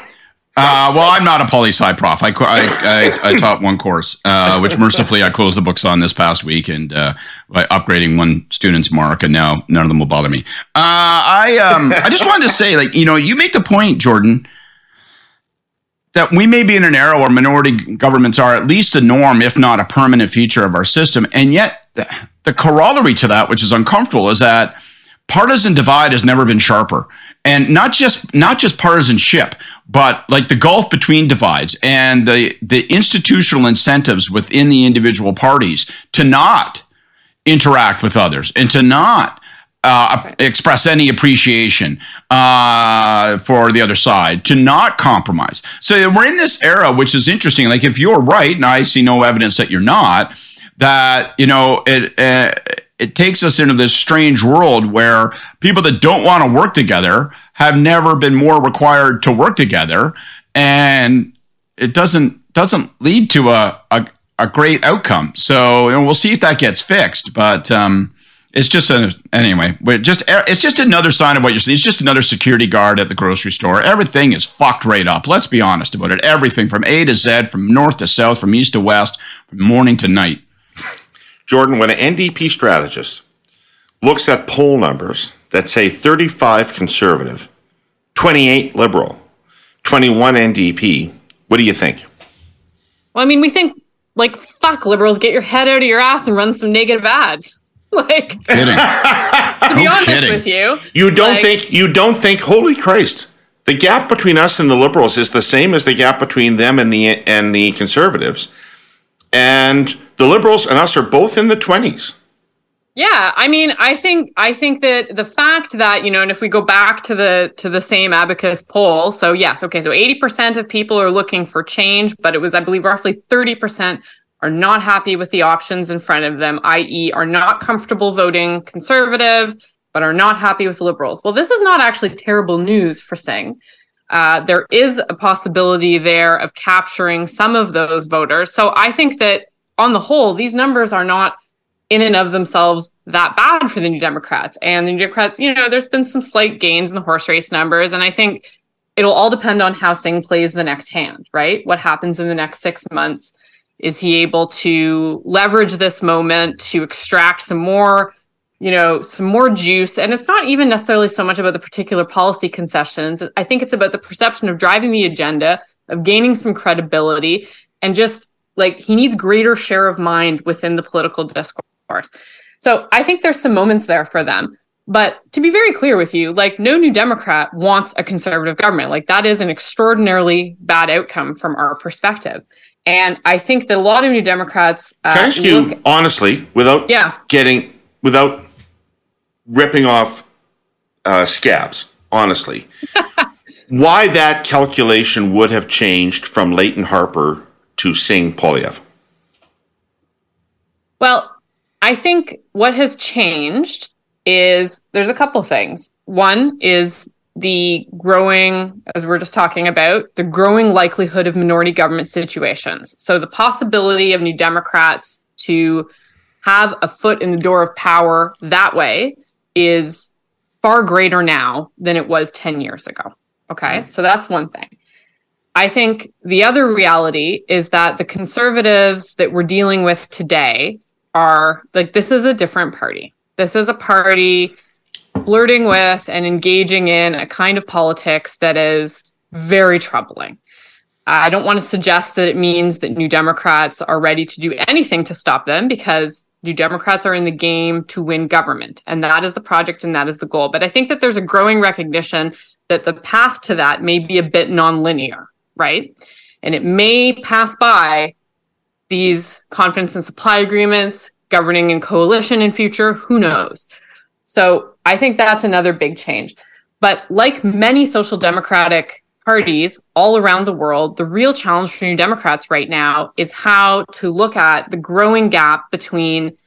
uh, well, I'm not a poli sci prof. I, I, I, I, taught one course, uh, which mercifully I closed the books on this past week and uh, by upgrading one student's mark, and now none of them will bother me. Uh, I um, I just wanted to say, like, you know, you make the point, Jordan, that we may be in an era where minority governments are at least a norm, if not a permanent feature of our system, and yet the, corollary to that, which is uncomfortable, is that partisan divide has never been sharper. And not just not just partisanship but like the gulf between divides and the the institutional incentives within the individual parties to not interact with others and to not uh, express any appreciation uh, for the other side, to not compromise. So we're in this era, which is interesting. Like if you're right, and I see no evidence that you're not, that you know it. Uh, it takes us into this strange world where people that don't want to work together have never been more required to work together and it doesn't doesn't lead to a a, a great outcome so you know, we'll see if that gets fixed but um, it's just a anyway just it's just another sign of what you're saying it's just another security guard at the grocery store. Everything is fucked right up. Let's be honest about it. Everything from a to z from north to south from east to west from morning to night. Jordan, when an NDP strategist looks at poll numbers that say 35 conservative, 28 liberal, 21 NDP, what do you think? Well, I mean, we think like fuck liberals, get your head out of your ass and run some negative ads. [LAUGHS] Like kidding. [LAUGHS] to be no honest kidding. with you, you don't like, think you don't think holy Christ. The gap between us and the liberals is the same as the gap between them and the and the conservatives. And the liberals and us are both in the 20s. Yeah, I mean, I think I think that the fact that you know, and if we go back to the to the same abacus poll, so yes, okay, so eighty percent of people are looking for change, but it was, I believe, roughly thirty percent are not happy with the options in front of them, i.e., are not comfortable voting conservative, but are not happy with liberals. Well, this is not actually terrible news for Singh uh, there is a possibility there of capturing some of those voters. So I think that on the whole, these numbers are not in and of themselves that bad for the New Democrats. And the New Democrats, you know, there's been some slight gains in the horse race numbers. And I think it'll all depend on how Singh plays the next hand, right? What happens in the next six months? Is he able to leverage this moment to extract some more, you know, some more juice? And it's not even necessarily so much about the particular policy concessions. I think it's about the perception of driving the agenda, of gaining some credibility, and just like he needs greater share of mind within the political discourse. So I think there's some moments there for them. But to be very clear with you, like no new Democrat wants a conservative government. Like that is an extraordinarily bad outcome from our perspective. And I think that a lot of new Democrats. Uh, Can I ask you honestly, without yeah. getting, without ripping off uh, scabs, honestly, [LAUGHS] why that calculation would have changed from Layton Harper to Singh Poilievre? Well, I think what has changed is there's a couple things. One is the growing, as we're just talking about, the growing likelihood of minority government situations. So the possibility of New Democrats to have a foot in the door of power that way is far greater now than it was 10 years ago. Okay. So that's one thing. I think the other reality is that the conservatives that we're dealing with today are like, this is a different party. This is a party flirting with and engaging in a kind of politics that is very troubling. I don't want to suggest that it means that New Democrats are ready to do anything to stop them because New Democrats are in the game to win government. And that is the project and that is the goal. But I think that there's a growing recognition that the path to that may be a bit nonlinear, right? And it may pass by these confidence and supply agreements, governing in coalition in future, who knows? So I think that's another big change. But like many social democratic parties all around the world, the real challenge for New Democrats right now is how to look at the growing gap between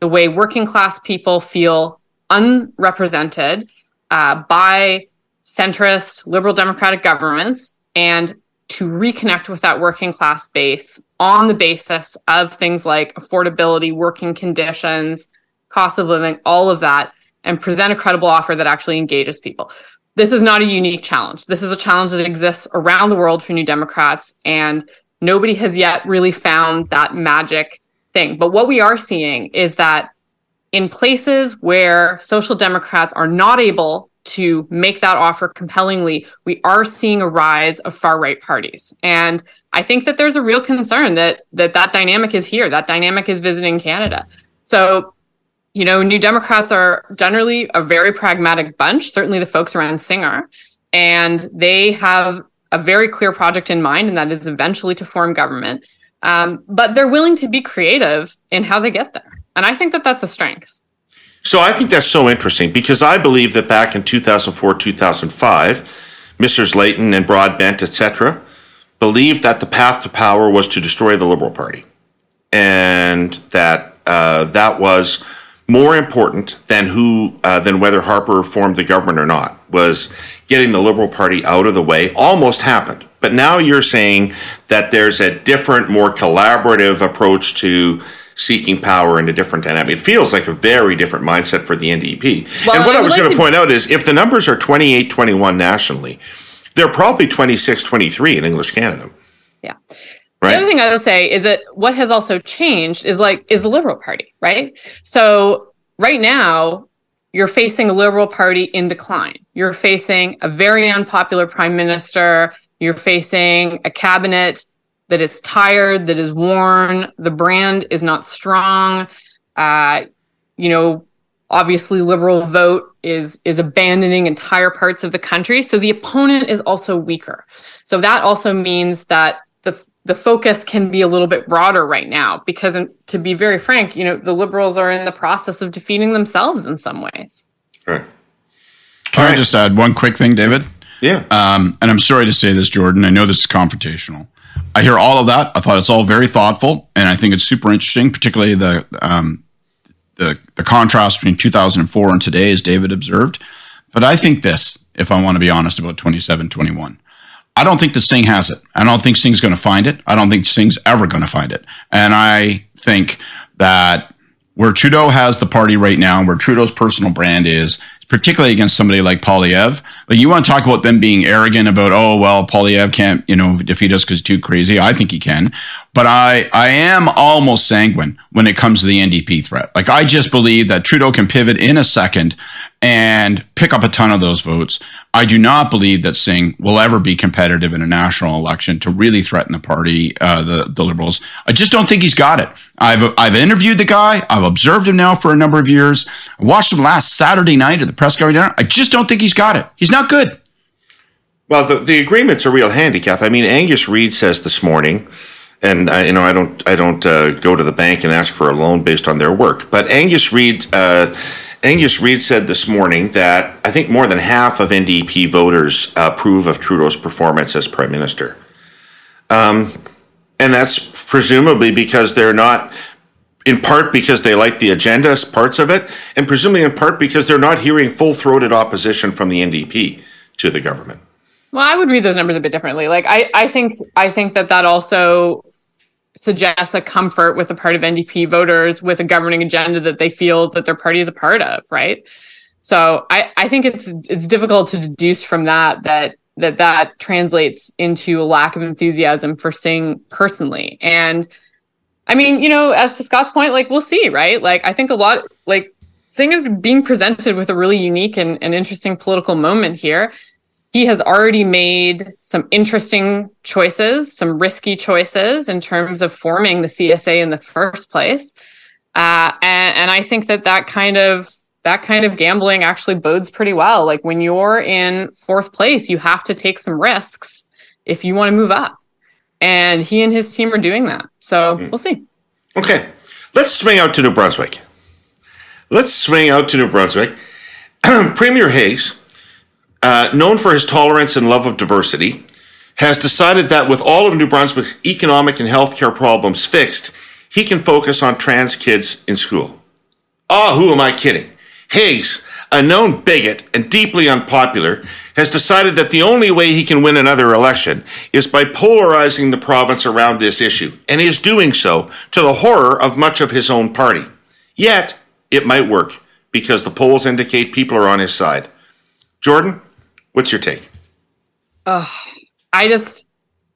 the way working class people feel unrepresented uh, by centrist liberal democratic governments and to reconnect with that working class base on the basis of things like affordability, working conditions, cost of living, all of that, and present a credible offer that actually engages people. This is not a unique challenge. This is a challenge that exists around the world for New Democrats, and nobody has yet really found that magic thing. But what we are seeing is that in places where social democrats are not able to make that offer compellingly, we are seeing a rise of far right parties. And I think that there's a real concern that that that dynamic is here. That dynamic is visiting Canada. So, you know, New Democrats are generally a very pragmatic bunch. Certainly, the folks around Singh, and they have a very clear project in mind, and that is eventually to form government. Um, but they're willing to be creative in how they get there, and I think that that's a strength. So I think that's so interesting because I believe that back in 2004, 2005, Mr. Layton and Broadbent, etc., believed that the path to power was to destroy the Liberal Party, and that uh, that was more important than who uh, than whether Harper formed the government or not was getting the Liberal Party out of the way. Almost happened, but now you're saying that there's a different, more collaborative approach to seeking power in a different dynamic. It feels like a very different mindset for the NDP. Well, and what I, I was like going to point out is if the numbers are 28 21 nationally, they're probably 26 23 in English Canada. Yeah. Right? The other thing I would say is that what has also changed is like is the Liberal Party, right? So right now you're facing a Liberal Party in decline. You're facing a very unpopular prime minister. You're facing a cabinet that is tired, that is worn. The brand is not strong. Uh, you know, obviously, liberal vote is is abandoning entire parts of the country. So the opponent is also weaker. So that also means that the the focus can be a little bit broader right now because to be very frank you know the liberals are in the process of defeating themselves in some ways right. can i just add one quick thing david yeah um, and i'm sorry to say this jordan i know this is confrontational I hear all of that. I thought it's all very thoughtful, and I think it's super interesting, particularly the um, the, the contrast between 2004 and today, as David observed. But I think this if I want to be honest about 27 21. I don't think that Singh has it. I don't think Singh's going to find it. I don't think Singh's ever going to find it. And I think that where Trudeau has the party right now, where Trudeau's personal brand is, particularly against somebody like Poilievre. Like you want to talk about them being arrogant about, oh well, Poilievre can't, you know, defeat us because he's too crazy. I think he can, but I I am almost sanguine when it comes to the NDP threat. Like I just believe that Trudeau can pivot in a second and pick up a ton of those votes. I do not believe that Singh will ever be competitive in a national election to really threaten the party, uh, the the Liberals. I just don't think he's got it. I've I've interviewed the guy. I've observed him now for a number of years. I watched him last Saturday night at the press gallery dinner. I just don't think he's got it. He's not good. Well, the, the agreement's a real handicap. I mean, Angus Reid says this morning, and I, you know, I don't, I don't uh, go to the bank and ask for a loan based on their work, but Angus Reid, uh, Angus Reid said this morning that I think more than half of NDP voters approve of Trudeau's performance as prime minister, um, and that's presumably because they're not in part because they like the agenda parts of it, and presumably in part because they're not hearing full throated opposition from the NDP to the government. Well, I would read those numbers a bit differently. Like I, I think I think that that also suggests a comfort with a part of NDP voters with a governing agenda that they feel that their party is a part of, right? So I, I think it's it's difficult to deduce from that that that that translates into a lack of enthusiasm for Singh personally. And I mean, you know, as to Scott's point, like we'll see, right? Like I think a lot like Singh is being presented with a really unique and, and interesting political moment here. He has already made some interesting choices, some risky choices in terms of forming the CSA in the first place. Uh, and, and I think that that kind of that kind of gambling actually bodes pretty well. Like when you're in fourth place, you have to take some risks if you want to move up. And he and his team are doing that. So mm-hmm. we'll see. Okay. Let's swing out to New Brunswick. Let's swing out to New Brunswick. [CLEARS THROAT] Premier Higgs, uh, known for his tolerance and love of diversity, has decided that with all of New Brunswick's economic and healthcare problems fixed, he can focus on trans kids in school. Ah, oh, who am I kidding? Higgs, a known bigot and deeply unpopular, has decided that the only way he can win another election is by polarizing the province around this issue, and he is doing so to the horror of much of his own party. Yet, it might work because the polls indicate people are on his side. Jordan, what's your take? Oh, I just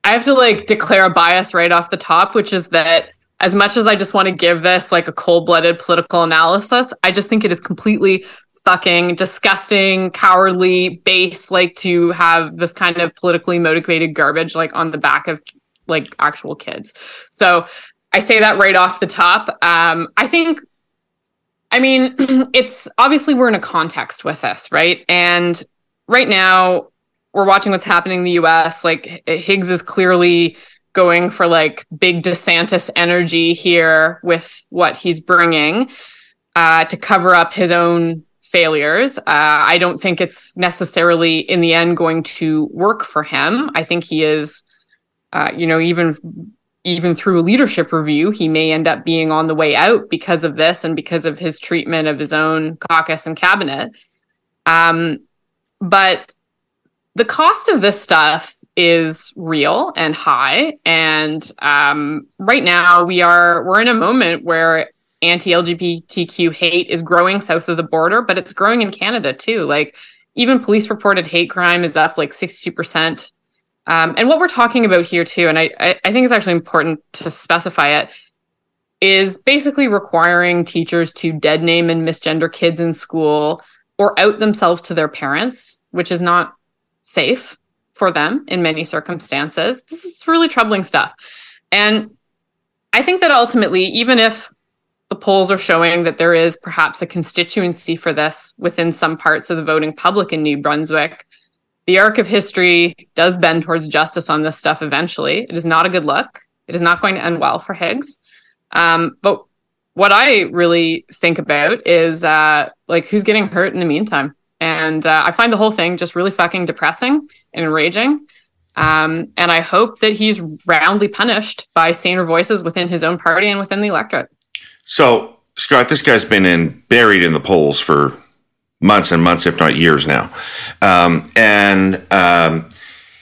I have to like declare a bias right off the top, which is that as much as I just want to give this like a cold blooded political analysis, I just think it is completely fucking disgusting, cowardly base, like to have this kind of politically motivated garbage like on the back of like actual kids. So I say that right off the top. Um, I think, I mean, [CLEARS THROAT] it's obviously we're in a context with this, right? And right now we're watching what's happening in the US. Like Higgs is clearly going for like big DeSantis energy here with what he's bringing uh, to cover up his own failures. Uh, I don't think it's necessarily in the end going to work for him. I think he is, uh, you know, even even through a leadership review, he may end up being on the way out because of this and because of his treatment of his own caucus and cabinet. Um, but the cost of this stuff is real and high. And um, right now we are we're in a moment where anti-lgbtq hate is growing south of the border but it's growing in canada too. Like even police reported hate crime is up like 62% um, and what we're talking about here too and I, I think it's actually important to specify it is basically requiring teachers to dead name and misgender kids in school or out themselves to their parents which is not safe for them in many circumstances. This is really troubling stuff. And I think that ultimately, even if the polls are showing that there is perhaps a constituency for this within some parts of the voting public in New Brunswick, the arc of history does bend towards justice on this stuff eventually. It is not a good look. It is not going to end well for Higgs. Um, but what I really think about is uh, like who's getting hurt in the meantime. And uh, I find the whole thing just really fucking depressing and enraging. Um, and I hope that he's roundly punished by saner voices within his own party and within the electorate. So, Scott, this guy's been in buried in the polls for months and months, if not years now. Um, and um,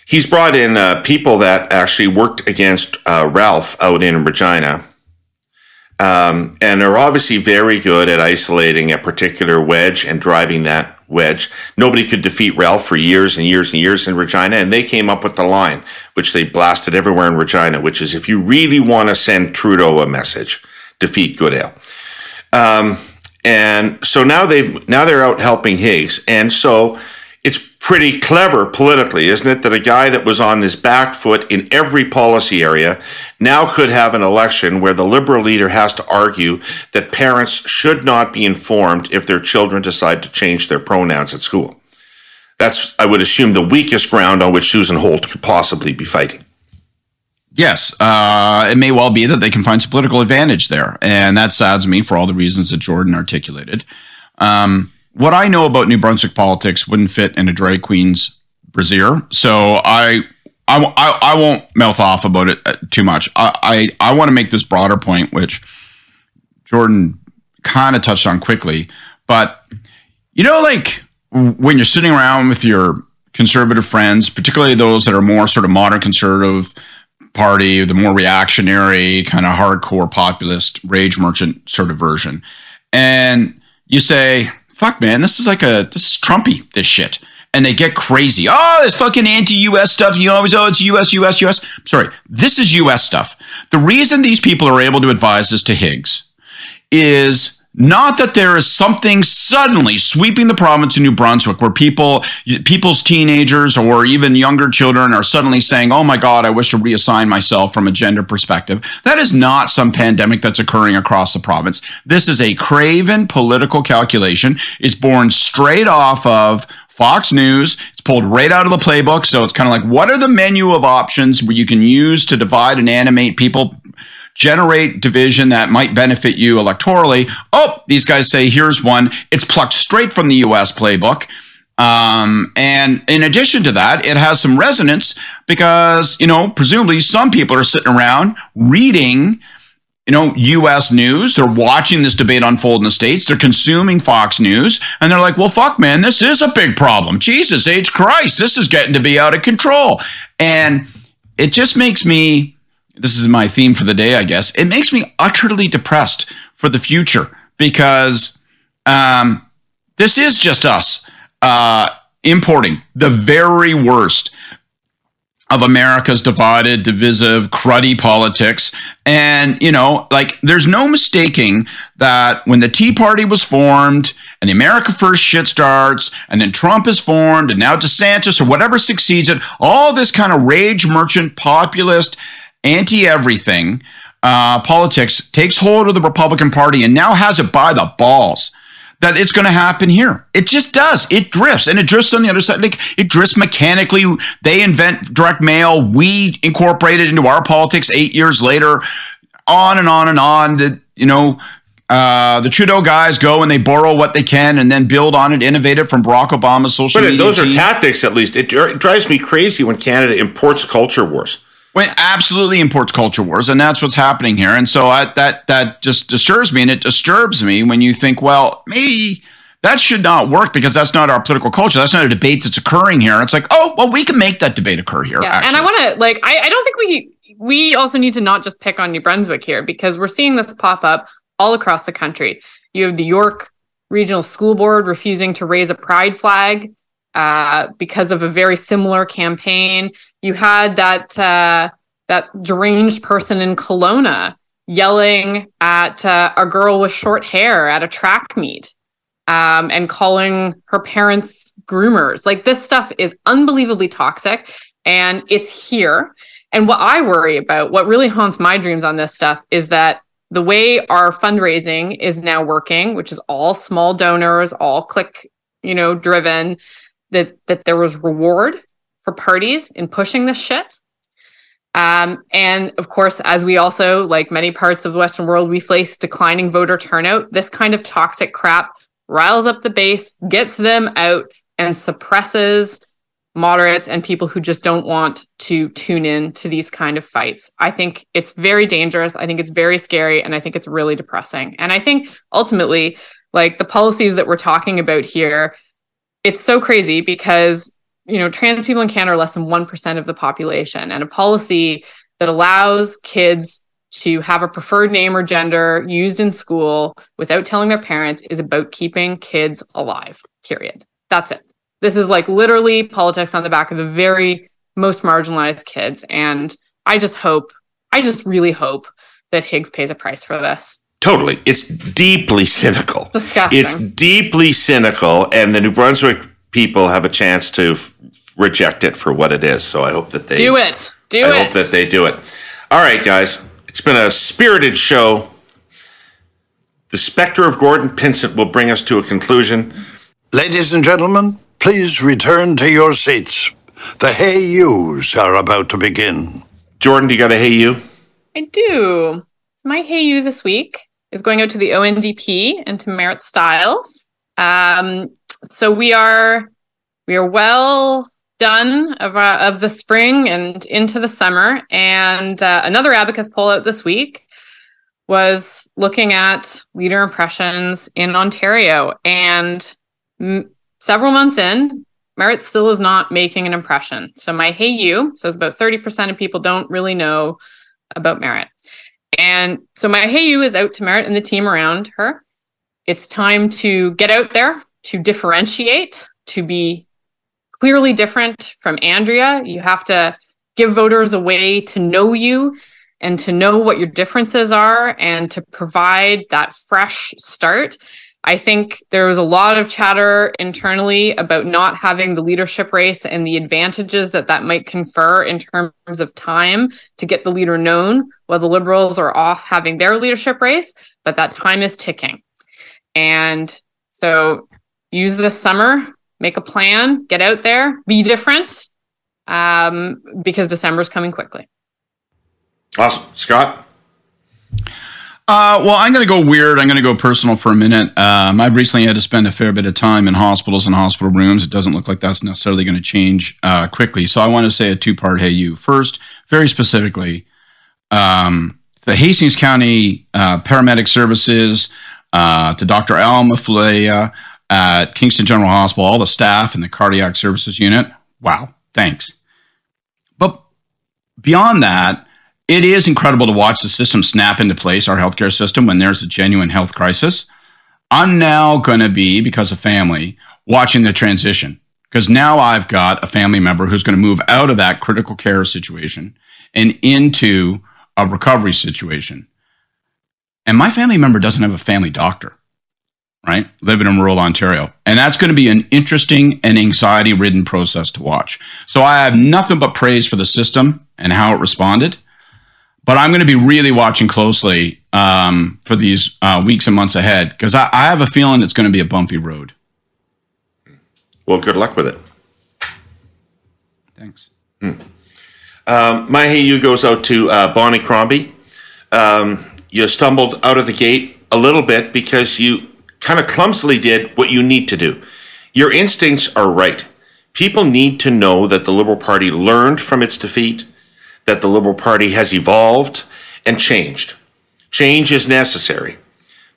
he's brought in uh, people that actually worked against uh, Ralph out in Regina. Um, and are obviously very good at isolating a particular wedge and driving that wedge. Nobody could defeat Ralph for years and years and years in Regina, and they came up with the line, which they blasted everywhere in Regina, which is if you really want to send Trudeau a message, defeat Goodale. Um, and so now they've now they're out helping Higgs, and so it's pretty clever politically, isn't it, that a guy that was on this back foot in every policy area now could have an election where the liberal leader has to argue that parents should not be informed if their children decide to change their pronouns at school. That's, I would assume, the weakest ground on which Susan Holt could possibly be fighting. Yes, uh, it may well be that they can find some political advantage there, and that saddens me for all the reasons that Jordan articulated. Um, what I know about New Brunswick politics wouldn't fit in a drag queen's brassiere. So I, I, I, I won't mouth off about it uh, too much. I, I, I want to make this broader point, which Jordan kind of touched on quickly. But, you know, like when you're sitting around with your conservative friends, particularly those that are more sort of modern conservative party, the more reactionary, kind of hardcore populist rage merchant sort of version. And you say, fuck, man, this is like a this is Trumpy, this shit. And they get crazy. Oh, this fucking anti-US stuff. You always, oh, it's US, US, US. Sorry, this is US stuff. The reason these people are able to advise this to Higgs is not that there is something suddenly sweeping the province of New Brunswick where people, people's teenagers or even younger children are suddenly saying, Oh my God, I wish to reassign myself from a gender perspective. That is not some pandemic that's occurring across the province. This is a craven political calculation. It's born straight off of Fox News. It's pulled right out of the playbook. So it's kind of like, what are the menu of options where you can use to divide and animate people generate division that might benefit you electorally. Oh, these guys say, here's one. It's plucked straight from the US playbook. Um, and in addition to that, it has some resonance because, you know, presumably some people are sitting around reading, you know, US news. They're watching this debate unfold in the States. They're consuming Fox News and they're like, well, fuck, man, this is a big problem. Jesus H. Christ, this is getting to be out of control. And it just makes me this is my theme for the day, I guess. It makes me utterly depressed for the future because um, this is just us uh, importing the very worst of America's divided, divisive, cruddy politics. And, you know, like there's no mistaking that when the Tea Party was formed and the America First shit starts and then Trump is formed and now DeSantis or whatever succeeds it, all this kind of rage merchant populist anti everything uh, politics takes hold of the Republican Party and now has it by the balls that it's going to happen here. It just does. It drifts and it drifts on the other side. Like it drifts mechanically. They invent direct mail. We incorporate it into our politics eight years later, on and on and on. That, you know, uh, the Trudeau guys go and they borrow what they can and then build on it, innovate it from Barack Obama's social but media. Those team. are tactics, at least. It drives me crazy when Canada imports culture wars when absolutely imports culture wars, and that's what's happening here. And so I, that that just disturbs me, and it disturbs me when you think, well, maybe that should not work because that's not our political culture. That's not a debate that's occurring here. It's like, oh, well, we can make that debate occur here. Yeah, actually. and I want to like, I, I don't think we we also need to not just pick on New Brunswick here because we're seeing this pop up all across the country. You have the York Regional School Board refusing to raise a pride flag uh, because of a very similar campaign. You had that uh, that deranged person in Kelowna yelling at uh, a girl with short hair at a track meet um, and calling her parents groomers. Like this stuff is unbelievably toxic, and it's here. And what I worry about, what really haunts my dreams on this stuff, is that the way our fundraising is now working, which is all small donors, all click, you know, driven, that that there was reward for parties in pushing this shit. Um, and of course, as we also, like many parts of the Western world, we face declining voter turnout. This kind of toxic crap riles up the base, gets them out, and suppresses moderates and people who just don't want to tune in to these kind of fights. I think it's very dangerous. I think it's very scary. And I think it's really depressing. And I think ultimately, Like the policies that we're talking about here, it's so crazy because you know trans people in Canada are less than one percent of the population, and a policy that allows kids to have a preferred name or gender used in school without telling their parents is about keeping kids alive. Period. That's it. This is like literally politics on the back of the very most marginalized kids. And I just hope, I just really hope that Higgs pays a price for this. Totally. It's deeply cynical. Disgusting. It's deeply cynical. And the New Brunswick people have a chance to f- reject it for what it is. So I hope that they do it. Do I it. I hope that they do it. All right, guys. It's been a spirited show. The specter of Gordon Pinsent will bring us to a conclusion. Ladies and gentlemen, please return to your seats. The Hey Yous are about to begin. Jordan, do you got a hey you? I do. It's my Hey You this week is going out to the ONDP and to Marit Stiles. Um, so we are we are well done of uh, of the spring and into the summer. And uh, another Abacus poll out this week was looking at leader impressions in Ontario, and m- several months in, Marit still is not making an impression. So my Hey You, so it's about thirty percent of people don't really know about Marit. And so my Hey You is out to Marit and the team around her. It's time to get out there, to differentiate, to be clearly different from Andrea. You have to give voters a way to know you and to know what your differences are and to provide that fresh start. I think there was a lot of chatter internally about not having the leadership race and the advantages that that might confer in terms of time to get the leader known while the liberals are off having their leadership race, but that time is ticking. And so use this summer, make a plan, get out there, be different, um, because December's coming quickly. Awesome. Scott? Uh, well, I'm going to go weird. I'm going to go personal for a minute. Um, I've recently had to spend a fair bit of time in hospitals and hospital rooms. It doesn't look like that's necessarily going to change uh, quickly. So I want to say a two part hey you. First, very specifically, um, the Hastings County uh, Paramedic Services, uh, to Dr. Alma Falea at Kingston General Hospital, all the staff in the Cardiac Services Unit. Wow, thanks. But beyond that, it is incredible to watch the system snap into place, our healthcare system, when there's a genuine health crisis. I'm now going to be, because of family, watching the transition. Because now I've got a family member who's going to move out of that critical care situation and into a recovery situation. And my family member doesn't have a family doctor, right? Living in rural Ontario. And that's going to be an interesting and anxiety ridden process to watch. So I have nothing but praise for the system and how it responded but I'm going to be really watching closely um, for these uh, weeks and months ahead because I, I, have a feeling it's going to be a bumpy road. Well, good luck with it. Thanks. Hmm. Um, my hey you goes out to uh, Bonnie Crombie. Um, you stumbled out of the gate a little bit because you kind of clumsily did what you need to do. Your instincts are right. People need to know that the Liberal Party learned from its defeat that the Liberal Party has evolved and changed. Change is necessary.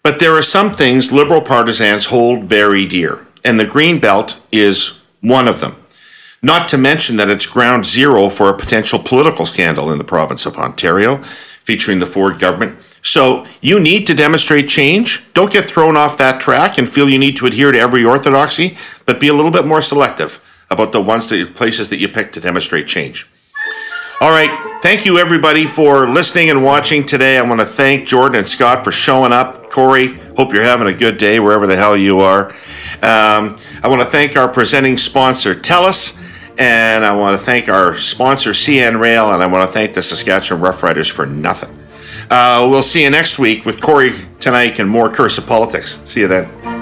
But there are some things Liberal partisans hold very dear, and the Green Belt is one of them. Not to mention that it's ground zero for a potential political scandal in the province of Ontario featuring the Ford government. So you need to demonstrate change. Don't get thrown off that track and feel you need to adhere to every orthodoxy, but be a little bit more selective about the ones that places that you pick to demonstrate change. All right. Thank you, everybody, for listening and watching today. I want to thank Jordan and Scott for showing up. Kory, hope you're having a good day wherever the hell you are. Um, I want to thank our presenting sponsor, TELUS, and I want to thank our sponsor, CN Rail, and I want to thank the Saskatchewan Roughriders for nothing. Uh, we'll see you next week with Kory Teneycke and more Curse of Politics. See you then.